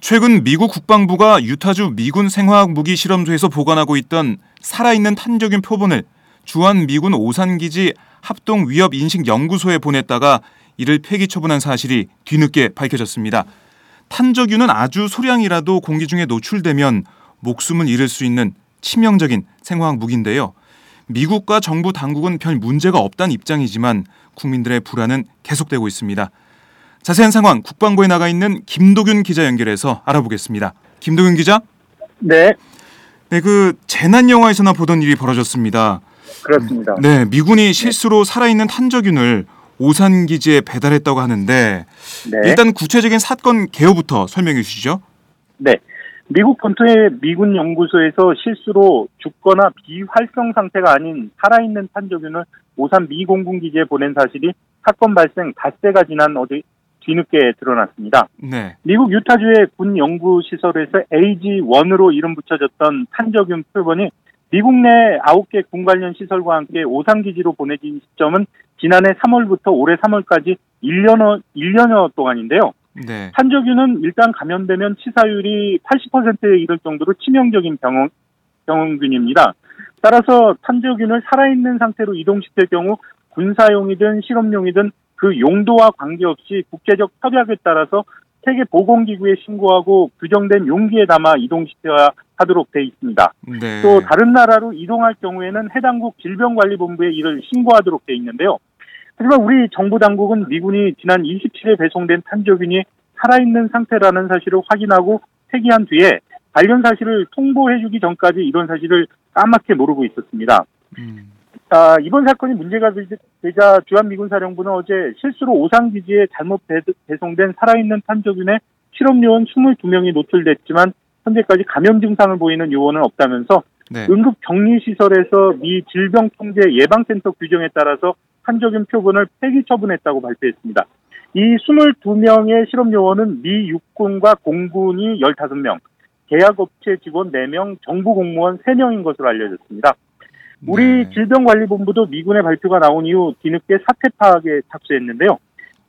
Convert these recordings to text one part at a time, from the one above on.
최근 미국 국방부가 유타주 미군 생화학 무기 실험소에서 보관하고 있던 살아있는 탄저균 표본을 주한 미군 오산기지 합동 위협 인식 연구소에 보냈다가 이를 폐기 처분한 사실이 뒤늦게 밝혀졌습니다. 탄저균은 아주 소량이라도 공기 중에 노출되면 목숨을 잃을 수 있는 치명적인 생화학 무기인데요. 미국과 정부 당국은 별 문제가 없다는 입장이지만 국민들의 불안은 계속되고 있습니다. 자세한 상황 국방부에 나가 있는 김도균 기자 연결해서 알아보겠습니다. 김도균 기자. 네, 네, 그 재난 영화에서나 보던 일이 벌어졌습니다. 그렇습니다. 네, 미군이 실수로 살아있는 탄저균을 오산 기지에 배달했다고 하는데 네. 일단 구체적인 사건 개요부터 설명해 주시죠. 네. 미국 본토의 미군 연구소에서 실수로 죽거나 비활성 상태가 아닌 살아있는 탄저균을 오산 미 공군 기지에 보낸 사실이 사건 발생 닷새가 지난 어제 뒤늦게 드러났습니다. 네. 미국 유타주의 군 연구 시설에서 AG1으로 이름 붙여졌던 탄저균 표본이 미국 내 9개 군 관련 시설과 함께 오산 기지로 보내진 시점은 지난해 3월부터 올해 3월까지 1년여, 1년여 동안인데요. 네. 탄저균은 일단 감염되면 치사율이 80%에 이를 정도로 치명적인 병원, 병원균입니다. 따라서 탄저균을 살아있는 상태로 이동시킬 경우 군사용이든 실험용이든 그 용도와 관계없이 국제적 협약에 따라서 세계 보건기구에 신고하고 규정된 용기에 담아 이동시켜야 하도록 돼 있습니다. 네. 또 다른 나라로 이동할 경우에는 해당국 질병관리본부에 이를 신고하도록 돼 있는데요. 하지만 우리 정부 당국은 미군이 지난 27일 배송된 탄저균이 살아있는 상태라는 사실을 확인하고 폐기한 뒤에 관련 사실을 통보해주기 전까지 이런 사실을 까맣게 모르고 있었습니다. 음. 아, 이번 사건이 문제가 되- 되자 주한미군 사령부는 어제 실수로 오산기지에 잘못 배- 배송된 살아있는 탄저균에 실험 요원 22명이 노출됐지만 현재까지 감염 증상을 보이는 요원은 없다면서 네. 응급 격리 시설에서 미 질병통제 예방센터 규정에 따라서 탄저균 표본을 폐기 처분했다고 발표했습니다. 이 22명의 실험 요원은 미 육군과 공군이 15명, 계약업체 직원 4명, 정부 공무원 3명인 것으로 알려졌습니다. 우리 네. 질병관리본부도 미군의 발표가 나온 이후 뒤늦게 사태 파악에 착수했는데요.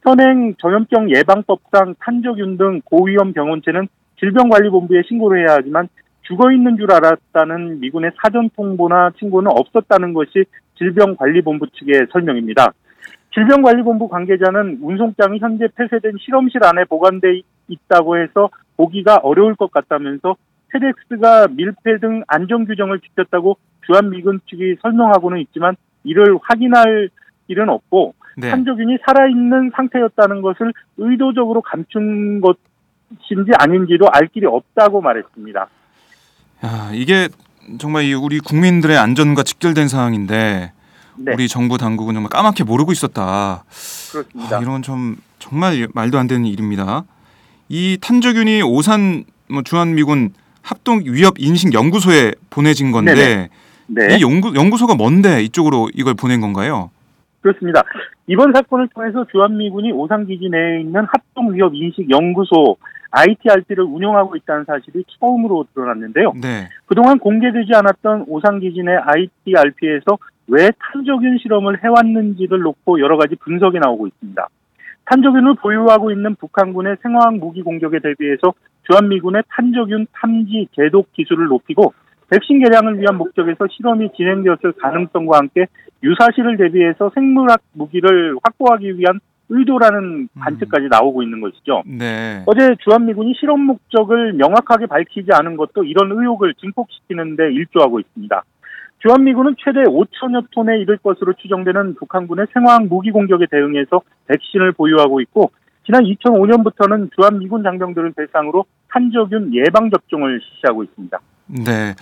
현행 전염병 예방법상 탄저균 등 고위험 병원체는 질병관리본부에 신고를 해야 하지만 죽어 있는 줄 알았다는 미군의 사전 통보나 신고는 없었다는 것이 질병관리본부 측의 설명입니다. 질병관리본부 관계자는 운송장이 현재 폐쇄된 실험실 안에 보관돼 있다고 해서 보기가 어려울 것 같다면서 페덱스가 밀폐 등 안전 규정을 지켰다고 주한미군 측이 설명하고는 있지만 이를 확인할 일은 없고 네. 탄저균이 살아있는 상태였다는 것을 의도적으로 감춘 것인지 아닌지도 알 길이 없다고 말했습니다. 야, 이게 정말 이 우리 국민들의 안전과 직결된 상황인데 네. 우리 정부 당국은 정말 까맣게 모르고 있었다. 그렇습니다. 아, 이런 좀 정말 말도 안 되는 일입니다. 이 탄저균이 오산 뭐 주한미군 합동 위협 인식 연구소에 보내진 건데 네네. 네. 이 연구 연구소가 뭔데 이쪽으로 이걸 보낸 건가요? 그렇습니다. 이번 사건을 통해서 주한미군이 오산기지 내에 있는 합동위협인식연구소 ITRP를 운영하고 있다는 사실이 처음으로 드러났는데요. 네. 그동안 공개되지 않았던 오산기지 내 ITRP에서 왜 탄저균 실험을 해왔는지를 놓고 여러 가지 분석이 나오고 있습니다. 탄저균을 보유하고 있는 북한군의 생화학 무기 공격에 대비해서 주한미군의 탄저균 탐지 제독 기술을 높이고 백신 개량을 위한 목적에서 실험이 진행되었을 가능성과 함께 유사시를 대비해서 생물학 무기를 확보하기 위한 의도라는 관측까지 나오고 있는 것이죠. 네. 어제 주한미군이 실험 목적을 명확하게 밝히지 않은 것도 이런 의혹을 증폭시키는 데 일조하고 있습니다. 주한미군은 최대 5천여 톤에 이를 것으로 추정되는 북한군의 생화학 무기 공격에 대응해서 백신을 보유하고 있고 지난 2005년부터는 주한미군 장병들을 대상으로 탄저균 예방 접종을 실시하고 있습니다. 네.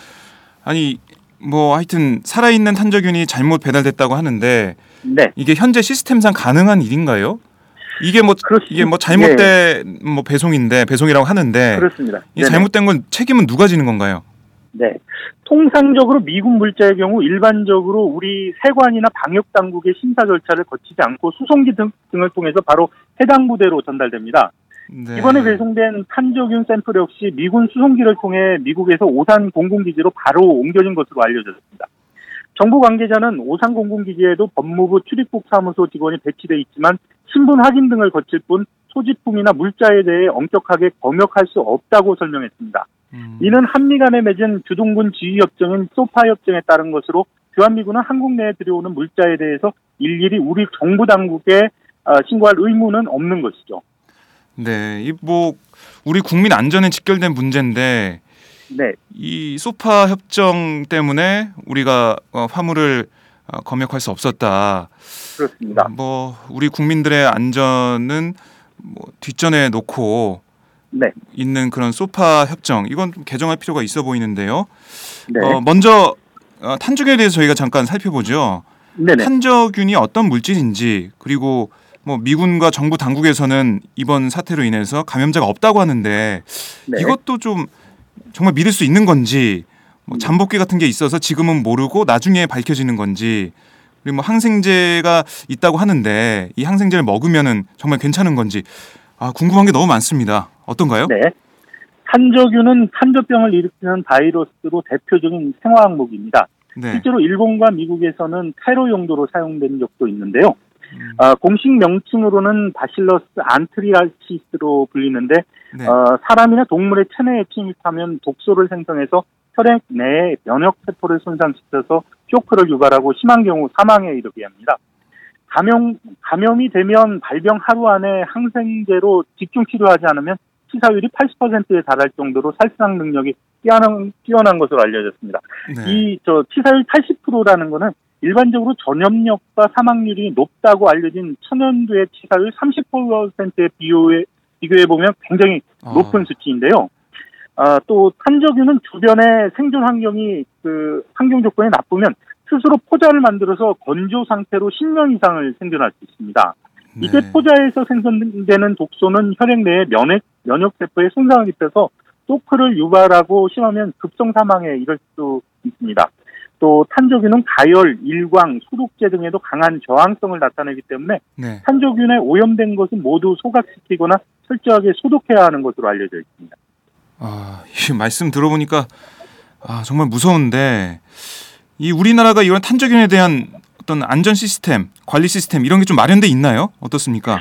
아니 뭐 하여튼 살아있는 탄저균이 잘못 배달됐다고 하는데 네. 이게 현재 시스템상 가능한 일인가요? 이게 뭐 그렇습니다. 이게 뭐 잘못된 뭐 배송인데 배송이라고 하는데 그렇습니다. 이. 잘못된 건 책임은 누가 지는 건가요? 네. 통상적으로 미군 물자의 경우 일반적으로 우리 세관이나 방역 당국의 심사 절차를 거치지 않고 수송기 등, 등을 통해서 바로 해당 부대로 전달됩니다. 네. 이번에 배송된 탄저균 샘플 역시 미군 수송기를 통해 미국에서 오산 공군기지로 바로 옮겨진 것으로 알려졌습니다. 정부 관계자는 오산 공군기지에도 법무부 출입국 사무소 직원이 배치돼 있지만 신분 확인 등을 거칠 뿐 소지품이나 물자에 대해 엄격하게 검역할 수 없다고 설명했습니다. 음. 이는 한미 간에 맺은 주동군 지휘 협정인 소파 협정에 따른 것으로 주한미군은 한국 내에 들여오는 물자에 대해서 일일이 우리 정부 당국에 어, 신고할 의무는 없는 것이죠. 네. 이 뭐 우리 국민 안전에 직결된 문제인데 네, 이 소파 협정 때문에 우리가 어, 화물을 어, 검역할 수 없었다. 그렇습니다. 뭐 우리 국민들의 안전은 뭐 뒷전에 놓고 네, 있는 그런 소파 협정 이건 좀 개정할 필요가 있어 보이는데요. 네, 어, 먼저 어, 탄저균에 대해서 저희가 잠깐 살펴보죠. 네네. 탄저균이 어떤 물질인지 그리고 뭐 미군과 정부 당국에서는 이번 사태로 인해서 감염자가 없다고 하는데 네. 이것도 좀 정말 믿을 수 있는 건지 뭐 잠복기 같은 게 있어서 지금은 모르고 나중에 밝혀지는 건지 그리고 뭐 항생제가 있다고 하는데 이 항생제를 먹으면은 정말 괜찮은 건지 아 궁금한 게 너무 많습니다. 어떤가요? 네. 탄저균은 탄저병을 일으키는 바이러스로 대표적인 생화학 무기입니다. 네. 실제로 일본과 미국에서는 테러 용도로 사용된 적도 있는데요. 음, 아, 공식 명칭으로는 바실러스 안트리아시스로 불리는데 네. 어, 사람이나 동물의 체내에 침입하면 독소를 생성해서 혈액 내에 면역 세포를 손상시켜서 쇼크를 유발하고 심한 경우 사망에 이르게 합니다. 감염 감염이 되면 발병 하루 안에 항생제로 집중 치료하지 않으면 치사율이 80%에 달할 정도로 살상 능력이 뛰어난, 뛰어난 것으로 알려졌습니다. 네. 이저 치사율 80%라는 거는 일반적으로 전염력과 사망률이 높다고 알려진 천연두의 치사율 30%의 비교해 비교해 보면 굉장히 어, 높은 수치인데요. 아, 또 탄저균은 주변의 생존 환경이 그 환경 조건이 나쁘면 스스로 포자를 만들어서 건조 상태로 10년 이상을 생존할 수 있습니다. 이때 네. 포자에서 생성되는 독소는 혈액 내에 면역 면역 세포에 손상을 입혀서 쇼크를 유발하고 심하면 급성 사망에 이를 수 있습니다. 또 탄저균은 가열, 일광, 소독제 등에도 강한 저항성을 나타내기 때문에 네. 탄저균에 오염된 것은 모두 소각시키거나 철저하게 소독해야 하는 것으로 알려져 있습니다. 아, 이 말씀 들어보니까 아, 정말 무서운데 이 우리나라가 이런 탄저균에 대한 어떤 안전 시스템, 관리 시스템 이런 게 좀 마련돼 있나요? 어떻습니까?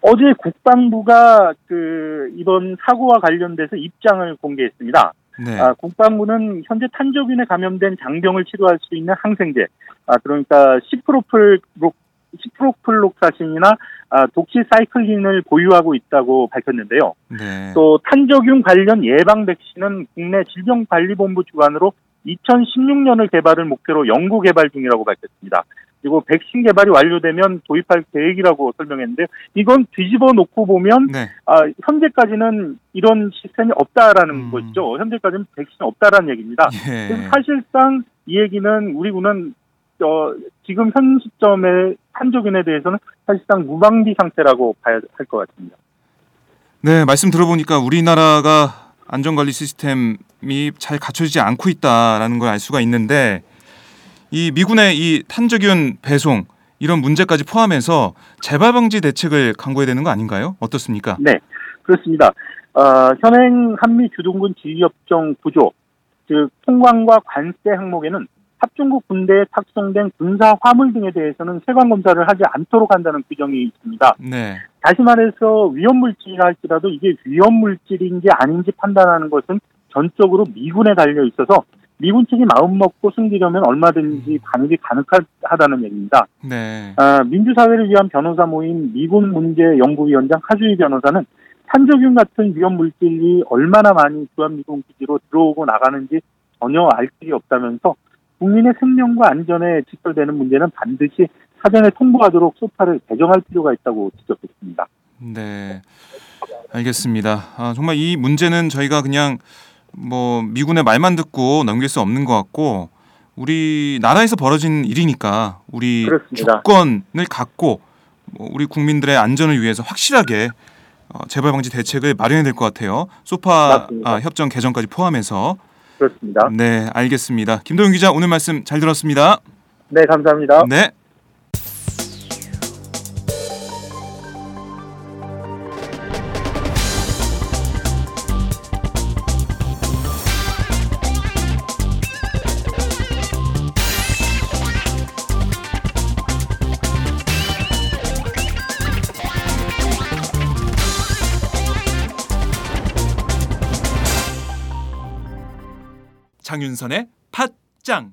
어제 국방부가 그 이번 사고와 관련돼서 입장을 공개했습니다. 네. 아, 국방부는 현재 탄저균에 감염된 장병을 치료할 수 있는 항생제, 아, 그러니까 시프로플 시프로플록사신이나 아, 독시사이클린을 보유하고 있다고 밝혔는데요. 네. 또 탄저균 관련 예방 백신은 국내 질병관리본부 주관으로 2016년을 개발을 목표로 연구 개발 중이라고 밝혔습니다. 그리고 백신 개발이 완료되면 도입할 계획이라고 설명했는데 이건 뒤집어 놓고 보면 네. 아, 현재까지는 이런 시스템이 없다라는 음. 것이죠. 현재까지는 백신이 없다라는 얘기입니다. 예. 그래서 사실상 이 얘기는 우리 군은 어, 지금 현 시점의 한조균에 대해서는 사실상 무방비 상태라고 봐야 할 것 같습니다. 네, 말씀 들어보니까 우리나라가 안전관리 시스템이 잘 갖춰지지 않고 있다라는 걸 알 수가 있는데 이 미군의 이 탄저균 배송 이런 문제까지 포함해서 재발 방지 대책을 강구해야 되는 거 아닌가요? 어떻습니까? 네, 그렇습니다. 어, 현행 한미 주둔군 지휘협정 구조, 즉 통관과 관세 항목에는 합중국 군대에 탁송된 군사 화물 등에 대해서는 세관 검사를 하지 않도록 한다는 규정이 있습니다. 네. 다시 말해서 위험 물질이라 할지라도 이게 위험 물질인지 아닌지 판단하는 것은 전적으로 미군에 달려 있어서 미군 측이 마음 먹고 숨기려면 얼마든지 반기 가능하다는 얘기입니다. 네. 아, 민주사회를 위한 변호사 모임 미군 문제 연구위원장 하주희 변호사는 탄저균 같은 위험 물질이 얼마나 많이 주한미군 기지로 들어오고 나가는지 전혀 알 길이 없다면서 국민의 생명과 안전에 직결되는 문제는 반드시 사전에 통보하도록 소파를 개정할 필요가 있다고 지적했습니다. 네. 알겠습니다. 아, 정말 이 문제는 저희가 그냥 뭐 미군의 말만 듣고 넘길 수 없는 것 같고 우리 나라에서 벌어진 일이니까 우리 그렇습니다. 주권을 갖고 뭐 우리 국민들의 안전을 위해서 확실하게 어, 재발 방지 대책을 마련해야 될 것 같아요. 소파. 아, 협정 개정까지 포함해서 그렇습니다. 네 알겠습니다. 김도윤 기자 오늘 말씀 잘 들었습니다. 네, 감사합니다. 네. 장윤선의 팟짱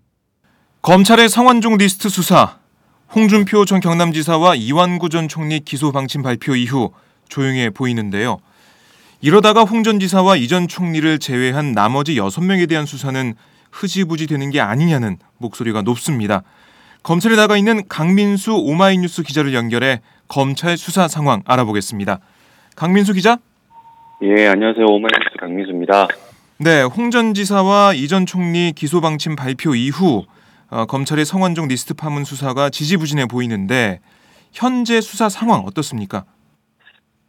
검찰의 성완종 리스트 수사 홍준표 전 경남지사와 이완구 전 총리 기소 방침 발표 이후 조용해 보이는데요. 이러다가 홍 전 지사와 이 전 총리를 제외한 나머지 6명에 대한 수사는 흐지부지 되는 게 아니냐는 목소리가 높습니다. 검찰에 나가 있는 강민수 오마이뉴스 기자를 연결해 검찰 수사 상황 알아보겠습니다. 강민수 기자? 예, 안녕하세요. 오마이뉴스 강민수입니다. 네, 홍 전 지사와 이 전 총리 기소 방침 발표 이후 어, 검찰의 성완종 리스트 파문 수사가 지지부진해 보이는데 현재 수사 상황 어떻습니까?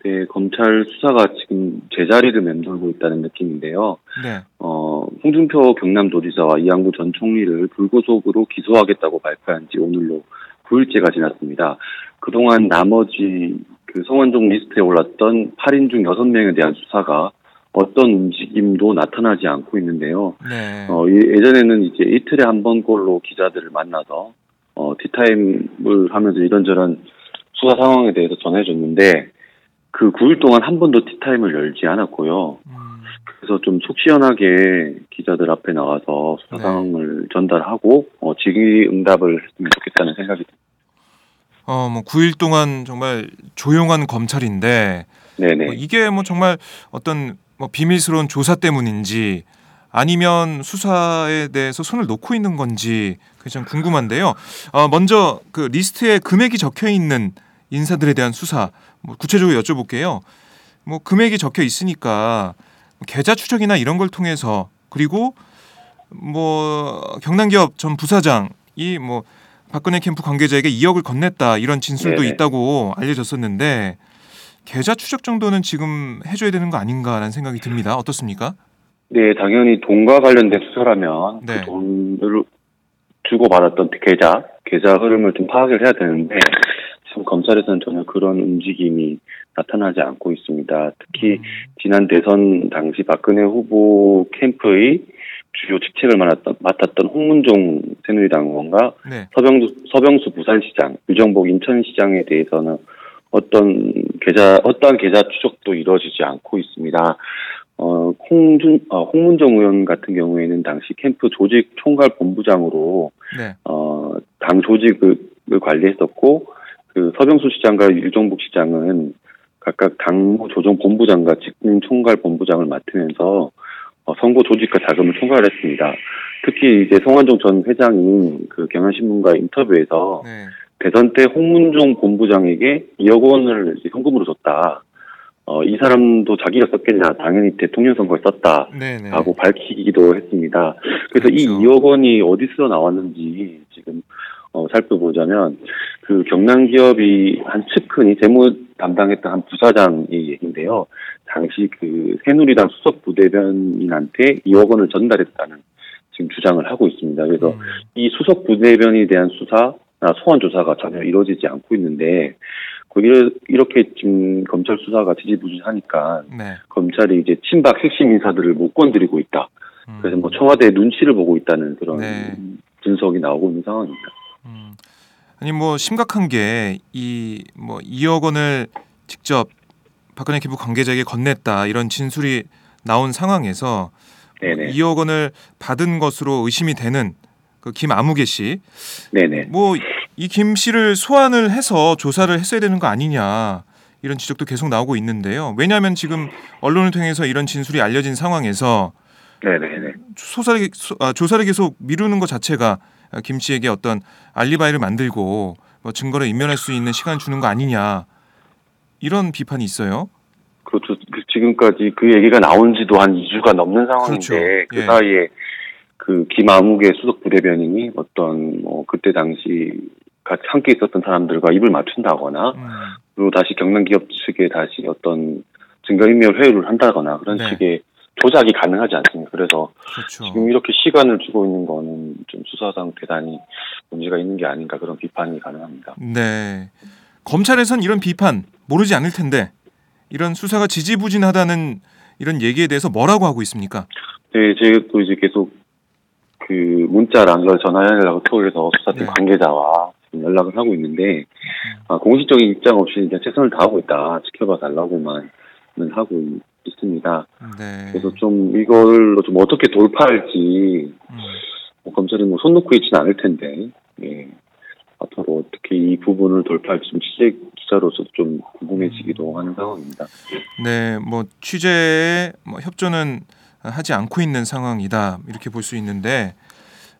네, 검찰 수사가 지금 제자리를 맴돌고 있다는 느낌인데요. 네, 어, 홍준표 경남도지사와 이양구 전 총리를 불구속으로 기소하겠다고 발표한 지 오늘로 9일째가 지났습니다. 그동안 나머지 그 성완종 리스트에 올랐던 8인 중 6명에 대한 수사가 어떤 움직임도 나타나지 않고 있는데요. 네, 어, 예- 예전에는 이제 이틀에 한 번꼴로 기자들을 만나서 어, 티타임을 하면서 이런저런 수사 상황에 대해서 전해줬는데 그 9일 동안 한 번도 티타임을 열지 않았고요. 음, 그래서 좀 속 시원하게 기자들 앞에 나와서 수사 네. 상황을 전달하고 어, 질의응답을 했으면 좋겠다는 생각이 듭니다. 어, 뭐 9일 동안 정말 조용한 검찰인데 네네. 뭐 이게 뭐 정말 어떤 뭐 비밀스러운 조사 때문인지 아니면 수사에 대해서 손을 놓고 있는 건지 그게 좀 궁금한데요. 어, 먼저 그 리스트에 금액이 적혀 있는 인사들에 대한 수사 뭐 구체적으로 여쭤볼게요. 뭐 금액이 적혀 있으니까 계좌 추적이나 이런 걸 통해서 그리고 뭐 경남기업 전 부사장이 뭐 박근혜 캠프 관계자에게 2억을 건넸다 이런 진술도 네네. 있다고 알려졌었는데 계좌 추적 정도는 지금 해줘야 되는 거 아닌가라는 생각이 듭니다. 어떻습니까? 네, 당연히 돈과 관련된 수사라면 네. 그 돈을 주고 받았던 계좌, 계좌 흐름을 좀 파악을 해야 되는데 지금 검찰에서는 전혀 그런 움직임이 나타나지 않고 있습니다. 특히 지난 대선 당시 박근혜 후보 캠프의 주요 직책을 맡았던, 맡았던 홍문종 새누리당 의원과 네. 서병수, 서병수 부산시장, 유정복 인천시장에 대해서는 어떤 계좌, 어떠한 계좌 추적도 이루어지지 않고 있습니다. 어, 홍준, 어, 홍문정 의원 같은 경우에는 당시 캠프 조직 총괄 본부장으로, 네. 어, 당 조직을 관리했었고, 그 서병수 시장과 유정복 시장은 각각 당무 조정 본부장과 직무 총괄 본부장을 맡으면서 어, 선거 조직과 자금을 총괄했습니다. 특히 이제 성완종 전 회장이 그 경향신문과 인터뷰에서 네. 대선 때 홍문종 본부장에게 2억 원을 현금으로 줬다. 어, 이 사람도 자기가 썼겠냐. 당연히 대통령 선거에 썼다. 네. 네. 라고 밝히기도 했습니다. 그래서 이 그렇죠. 2억 원이 어디서 나왔는지 지금 어, 살펴보자면 그 경남 기업이 한 측근이 재무 담당했던 한 부사장의 얘기인데요. 당시 그 새누리당 수석 부대변인한테 2억 원을 전달했다는 지금 주장을 하고 있습니다. 그래서 음. 이 수석 부대변인에 대한 수사, 나 소환 조사가 전혀 이루어지지 않고 있는데 그 이렇게 지금 검찰 수사가 지지부진하니까 네. 검찰이 이제 친박 핵심 인사들을 못 건드리고 있다. 음. 그래서 뭐 청와대 눈치를 보고 있다는 그런 네. 분석이 나오고 있는 상황입니다. 음. 아니 뭐 심각한 게 이 뭐 2억 원을 직접 박근혜 캠프 관계자에게 건넸다 이런 진술이 나온 상황에서 네네. 2억 원을 받은 것으로 의심이 되는 그 김아무개 씨, 네네. 뭐 이 김 씨를 소환을 해서 조사를 했어야 되는 거 아니냐 이런 지적도 계속 나오고 있는데요. 왜냐하면 지금 언론을 통해서 이런 진술이 알려진 상황에서 네네네. 소사를, 소- 아, 조사를 계속 미루는 것 자체가 김 씨에게 어떤 알리바이를 만들고 뭐 증거를 인멸할 수 있는 시간 을 주는 거 아니냐 이런 비판이 있어요. 그렇죠. 그 지금까지 그 얘기가 나온 지도 한 2주가 넘는 상황인데 그렇죠. 그 예. 사이에 그 김아무개 수석 부대변인이 어떤 뭐 그때 당시 같이 함께 있었던 사람들과 입을 맞춘다거나 음, 그리고 다시 경남 기업 측에 다시 어떤 증거인멸 회유를 한다거나 그런 네. 식의 조작이 가능하지 않습니다. 그래서 그렇죠. 지금 이렇게 시간을 주고 있는 거는 좀 수사상 대단히 문제가 있는 게 아닌가 그런 비판이 가능합니다. 네. 검찰에선 이런 비판 모르지 않을 텐데 이런 수사가 지지부진하다는 이런 얘기에 대해서 뭐라고 하고 있습니까? 네, 제가 또 이제 계속 그 문자랑 전화 연락을 통해서 수사팀 네. 관계자와 지금 연락을 하고 있는데 아, 공식적인 입장 없이 이제 최선을 다하고 있다 지켜봐 달라고만 하고 있- 있습니다. 네. 그래서 좀 이걸로 좀 어떻게 돌파할지 음, 뭐 검찰이 뭐 손 놓고 있지는 않을 텐데 예. 앞으로 어떻게 이 부분을 돌파할지 좀 취재 기자로서 좀 궁금해지기도 하는 상황입니다. 네, 뭐 취재에 뭐 협조는 하지 않고 있는 상황이다 이렇게 볼 수 있는데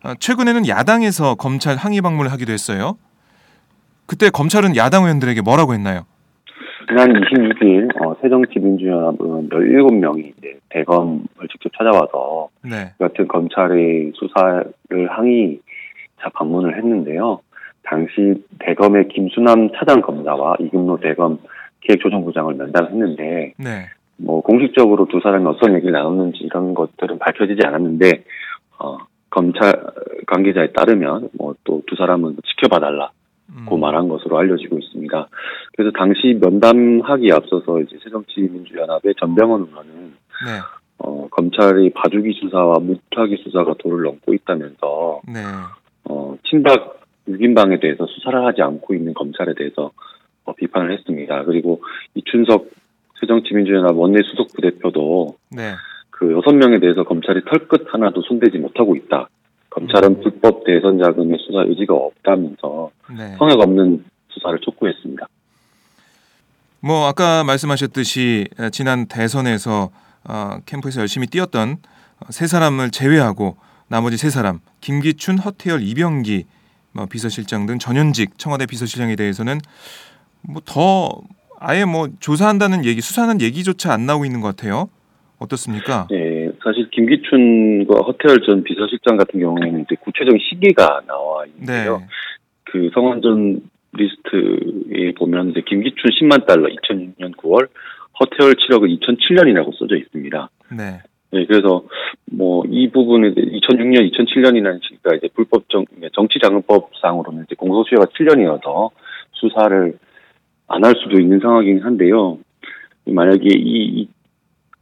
아, 최근에는 야당에서 검찰 항의 방문을 하기도 했어요. 그때 검찰은 야당 의원들에게 뭐라고 했나요? 지난 26일 어, 새정치민주연합은 17명이 이제 대검을 직접 찾아와서 네, 같은 검찰의 수사를 항의자 방문을 했는데요. 당시 대검의 김수남 차장 검사와 이금노 대검 기획조정부장을 면담했는데 네, 뭐 공식적으로 두 사람이 어떤 얘기를 나눴는지 이런 것들은 밝혀지지 않았는데 어, 검찰 관계자에 따르면 뭐 또 두 사람은 지켜봐 달라 음, 고 말한 것으로 알려지고 있습니다. 그래서 당시 면담하기에 앞서서 이제 새정치민주연합의 전병헌 의원은 네, 어, 검찰이 봐주기 수사와 무타기 수사가 도를 넘고 있다면서 네, 어, 친박 6인방에 대해서 수사를 하지 않고 있는 검찰에 대해서 어, 비판을 했습니다. 그리고 이춘석 새정치민주연합 원내 수석 부대표도 네, 그 여섯 명에 대해서 검찰이 털끝 하나도 손대지 못하고 있다. 검찰은 불법 대선 자금의 수사 의지가 없다면서 네. 성역 없는 수사를 촉구했습니다. 뭐 아까 말씀하셨듯이 어, 지난 대선에서 어, 캠프에서 열심히 뛰었던 어, 세 사람을 제외하고 나머지 세 사람 김기춘, 허태열, 이병기 뭐 비서실장 등 전현직 청와대 비서실장에 대해서는 뭐 더 아예 뭐 조사한다는 얘기, 수사하는 얘기조차 안 나오고 있는 것 같아요. 어떻습니까? 네, 사실 김기춘과 허태열 전 비서실장 같은 경우에는 이제 구체적인 시기가 나와 네, 있는데요. 그 성완종 리스트에 보면 이제 김기춘 10만 달러 2006년 9월, 허태열 7억은 2007년이라고 써져 있습니다. 네, 네, 그래서 뭐 이 부분에 대해 2006년, 2007년이라는 시기가 이제 불법 정, 정치자금법상으로는 이제 공소시효가 7년이어서 수사를 안 할 수도 있는 상황이긴 한데요. 만약에 이, 이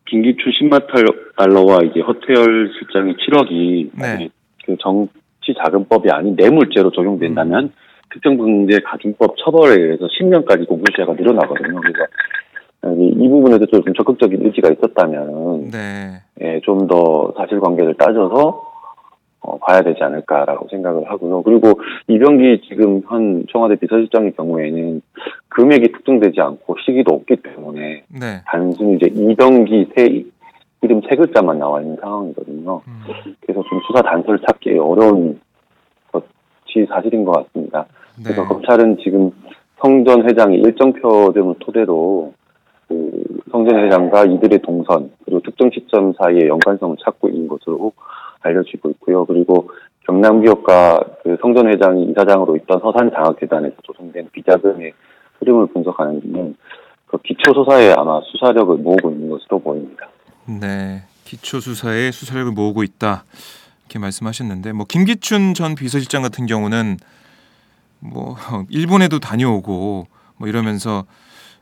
김기춘 10만 달러와 이제 허태열 실장의 7억이 네. 그 정치 자금법이 아닌 뇌물죄로 적용된다면 음. 특정범죄가중법 처벌에 의해서 10년까지 공소시효가 늘어나거든요. 그래서 이, 이 부분에서 좀 적극적인 의지가 있었다면 네, 예, 좀 더 사실관계를 따져서 어, 봐야 되지 않을까라고 생각을 하고요. 그리고 이병기 지금 현 청와대 비서실장의 경우에는 금액이 특정되지 않고 시기도 없기 때문에 네, 단순히 이제 이병기 세 이름 세 글자만 나와 있는 상황이거든요. 음, 그래서 좀 수사 단서를 찾기 어려운 것이 사실인 것 같습니다. 네, 그래서 검찰은 지금 성전 회장의 일정표 등을 토대로 그 성전 회장과 이들의 동선 그리고 특정 시점 사이의 연관성을 찾고 있는 것으로 알려지고 있고요. 그리고 경남 기업과 그그 성전 회장이 이사장으로 있던 서산 장학재단에서 조성된 비자금의 흐름을 분석하는 그 기초 수사에 아마 수사력을 모으고 있는 것으로 보입니다. 네, 기초 수사에 수사력을 모으고 있다 이렇게 말씀하셨는데 뭐 김기춘 전 비서실장 같은 경우는 뭐 일본에도 다녀오고 뭐 이러면서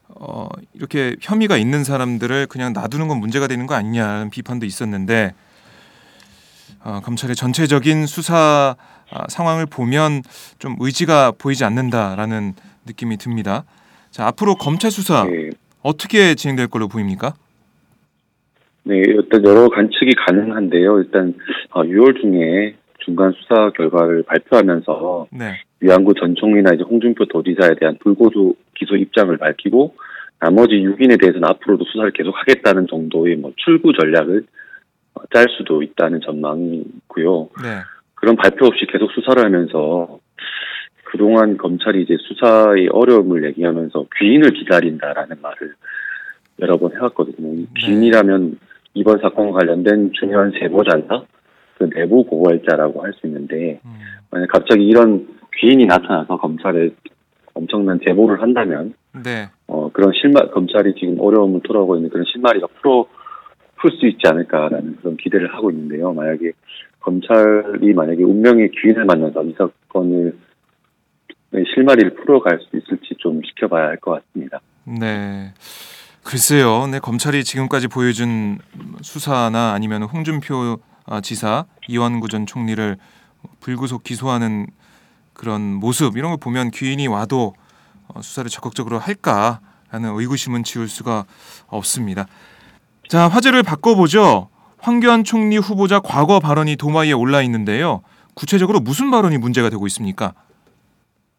어 이렇게 혐의가 있는 사람들을 그냥 놔두는 건 문제가 되는 거 아니냐는 비판도 있었는데 어, 검찰의 전체적인 수사 아, 상황을 보면 좀 의지가 보이지 않는다라는 느낌이 듭니다. 자 앞으로 검찰 수사 네, 어떻게 진행될 걸로 보입니까? 네, 일단 여러 관측이 가능한데요. 일단 어, 6월 중에 중간 수사 결과를 발표하면서 네, 위안구 전 총리나 이제 홍준표 도지사에 대한 불고소 기소 입장을 밝히고 나머지 6인에 대해서는 앞으로도 수사를 계속하겠다는 정도의 뭐 출구 전략을 어, 짤 수도 있다는 전망이 있고요. 네, 그런 발표 없이 계속 수사를 하면서 그동안 검찰이 이제 수사의 어려움을 얘기하면서 귀인을 기다린다라는 말을 여러 번 해왔거든요. 이 귀인이라면 이번 사건과 관련된 중요한 제보자나 그 내부 고발자라고 할 수 있는데 음, 만약 갑자기 이런 귀인이 나타나서 검찰에 엄청난 제보를 한다면 네, 어 그런 실마 검찰이 지금 어려움을 토로하고 있는 그런 실마리가 풀어 풀 수 있지 않을까라는 그런 기대를 하고 있는데요. 만약에 검찰이 만약에 운명의 귀인을 만나서 이 사건을 네, 실마리를 풀어갈 수 있을지 좀 지켜봐야 할 것 같습니다. 네. 글쎄요. 네, 검찰이 지금까지 보여준 수사나 아니면 홍준표 아, 지사, 이완구 전 총리를 불구속 기소하는 그런 모습 이런 걸 보면 귀인이 와도 어, 수사를 적극적으로 할까라는 의구심은 지울 수가 없습니다. 자, 화제를 바꿔보죠. 황교안 총리 후보자 과거 발언이 도마 위에 올라 있는데요. 구체적으로 무슨 발언이 문제가 되고 있습니까?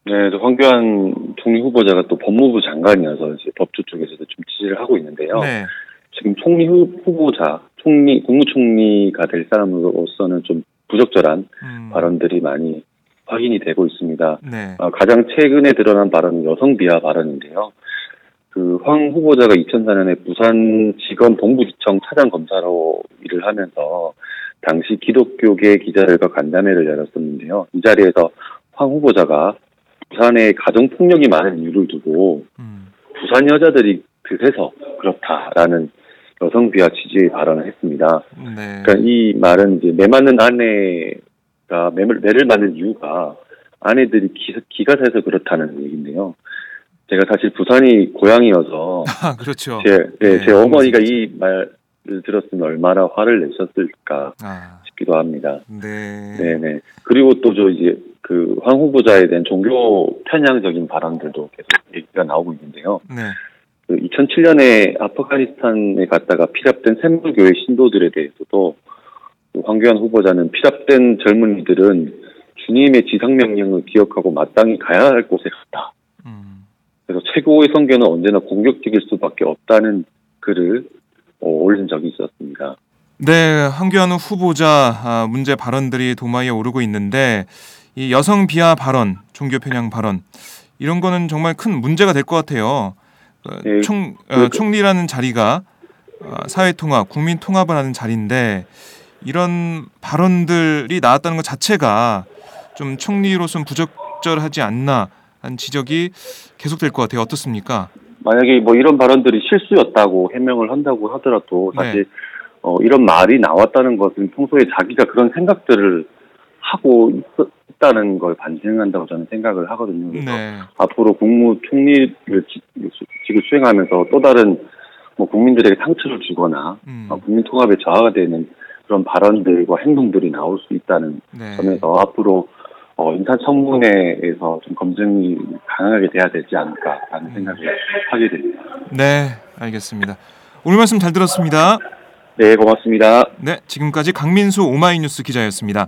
네, 또 황교안 총리 후보자가 또 법무부 장관이어서 이제 법조 쪽에서도 좀 지지를 하고 있는데요. 네, 지금 총리 후, 후보자, 총리, 국무총리가 될 사람으로서는 좀 부적절한 음, 발언들이 많이 확인이 되고 있습니다. 네, 어, 가장 최근에 드러난 발언은 여성 비하 발언인데요. 그 황 후보자가 2004년에 부산 지검 동부지청 차장 검사로 일을 하면서 당시 기독교계 기자들과 간담회를 열었었는데요. 이 자리에서 황 후보자가 부산에 가정 폭력이 많은 이유를 두고 음, 부산 여자들이 그래서 그렇다라는 여성 비하 취지의 발언을 했습니다. 네, 그러니까 이 말은 이제 매 맞는 아내가 매를, 매를 맞는 이유가 아내들이 기, 기가 세서 그렇다는 얘기인데요. 제가 사실 부산이 고향이어서 아, 그렇죠. 제, 네, 네, 제 어머니가 이 말을 들었으면 얼마나 화를 내셨을까 아, 싶기도 합니다. 네. 네 네. 그리고 또 저 이제 그 황 후보자에 대한 종교 편향적인 발언들도 계속 얘기가 나오고 있는데요. 네. 그 2007년에 아프가니스탄에 갔다가 피랍된 샘물교회 신도들에 대해서도 그 황교안 후보자는 피랍된 젊은이들은 주님의 지상명령을 기억하고 마땅히 가야 할 곳에 갔다. 음, 그래서 최고의 성교는 언제나 공격적일 수밖에 없다는 글을 어, 올린 적이 있었습니다. 네, 황교안 후보자 아, 문제 발언들이 도마에 오르고 있는데 이 여성 비하 발언, 종교 편향 발언 이런 거는 정말 큰 문제가 될 것 같아요. 어, 네, 총 어, 그렇죠. 총리라는 자리가 어, 사회 통합, 국민 통합을 하는 자리인데 이런 발언들이 나왔다는 것 자체가 좀 총리로서는 부적절하지 않나 하는 지적이 계속될 것 같아요. 어떻습니까? 만약에 뭐 이런 발언들이 실수였다고 해명을 한다고 하더라도 사실 어, 이런 말이 나왔다는 것은 평소에 자기가 그런 생각들을 하고 있었다는 걸 반증한다고 저는 생각을 하거든요. 그래서 네, 앞으로 국무총리를 지- 직을 수행하면서 또 다른 뭐 국민들에게 상처를 주거나 음, 어, 국민 통합에 저하가 되는 그런 발언들과 행동들이 나올 수 있다는 네. 점에서 앞으로 어, 인사청문회에서 좀 검증이 강하게 돼야 되지 않을까라는 음. 생각을 하게 됩니다. 네, 알겠습니다. 오늘 말씀 잘 들었습니다. 네, 고맙습니다. 네, 지금까지 강민수 오마이뉴스 기자였습니다.